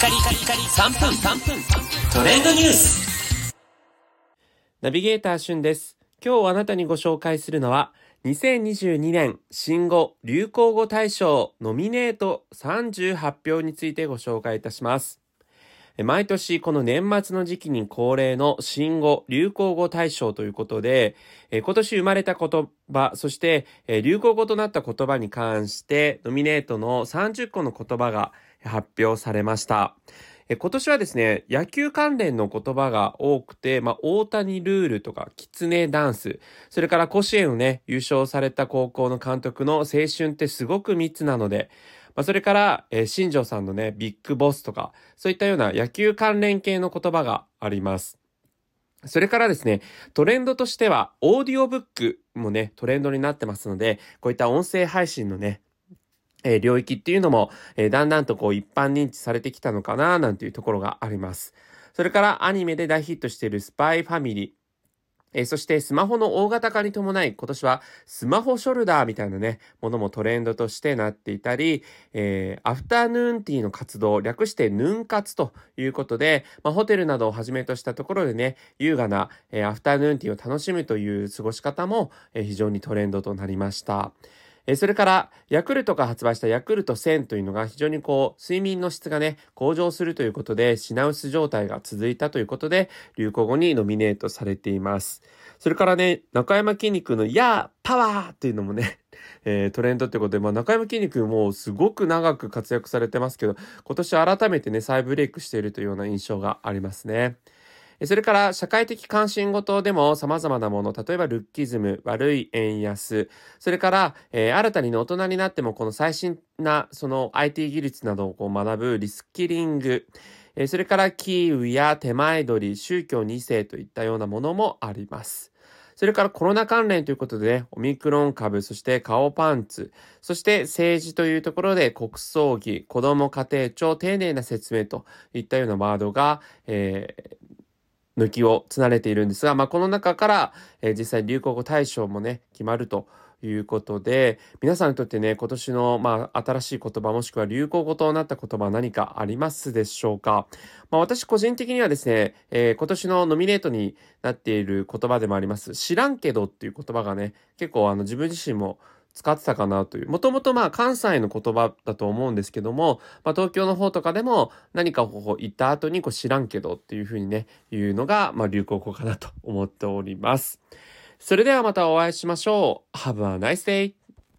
カリカリカリ3分3分トレンドニュースナビゲーターしゅんです。今日あなたにご紹介するのは、2022年新語・流行語大賞ノミネート30発表についてご紹介いたします。毎年この年末の時期に恒例の新語・流行語大賞ということで、今年生まれた言葉、そして流行語となった言葉に関してノミネートの30個の言葉が発表されました。今年はですね、野球関連の言葉が多くて、まあ、大谷ルールとか、キツネダンス、それから甲子園をね、優勝された高校の監督の青春ってすごく密なので、まあ、それから、えー、新庄さんのね、ビッグボスとか、そういったような野球関連系の言葉があります。それからですね、トレンドとしては、オーディオブックもね、トレンドになってますので、こういった音声配信のね、えー、領域っていうのも、えー、だんだんとこう一般認知されてきたのかななんていうところがあります。それからアニメで大ヒットしているスパイファミリー。えー、そしてスマホの大型化に伴い今年はスマホショルダーみたいなね、ものもトレンドとしてなっていたり、えー、アフタヌーンティーの活動、略してヌン活ということで、まあ、ホテルなどをはじめとしたところでね、優雅な、えー、アフタヌーンティーを楽しむという過ごし方も、えー、非常にトレンドとなりました。えそれから、ヤクルトが発売したヤクルト1000というのが非常にこう、睡眠の質がね、向上するということで、品薄状態が続いたということで、流行語にノミネートされています。それからね、中山筋肉のやーパワーっていうのもね、えー、トレンドってことで、まあ、中山筋肉もすごく長く活躍されてますけど、今年改めてね、再ブレイクしているというような印象がありますね。それから社会的関心事でも様々なもの、例えばルッキズム、悪い円安、それから、えー、新たに、大人になってもこの最新なその IT 技術などをこう学ぶリスキリング、えー、それからキーウや手前取り、宗教2世といったようなものもあります。それからコロナ関連ということで、ね、オミクロン株、そして顔パンツ、そして政治というところで国葬儀、子ども家庭庁、丁寧な説明といったようなワードが、えー抜きをつなれているんですが、まあ、この中から、えー、実際流行語大賞もね、決まるということで、皆さんにとってね、今年の、まあ、新しい言葉もしくは流行語となった言葉は何かありますでしょうか？まあ、私個人的にはですね、えー、今年のノミネートになっている言葉でもあります、知らんけどっていう言葉がね、結構あの自分自身も使ってたかなという。もともとまあ関西の言葉だと思うんですけども、まあ東京の方とかでも何かこう行った後にこう知らんけどっていうふうにね、言うのがまあ流行語かなと思っております。それではまたお会いしましょう。Have a nice day!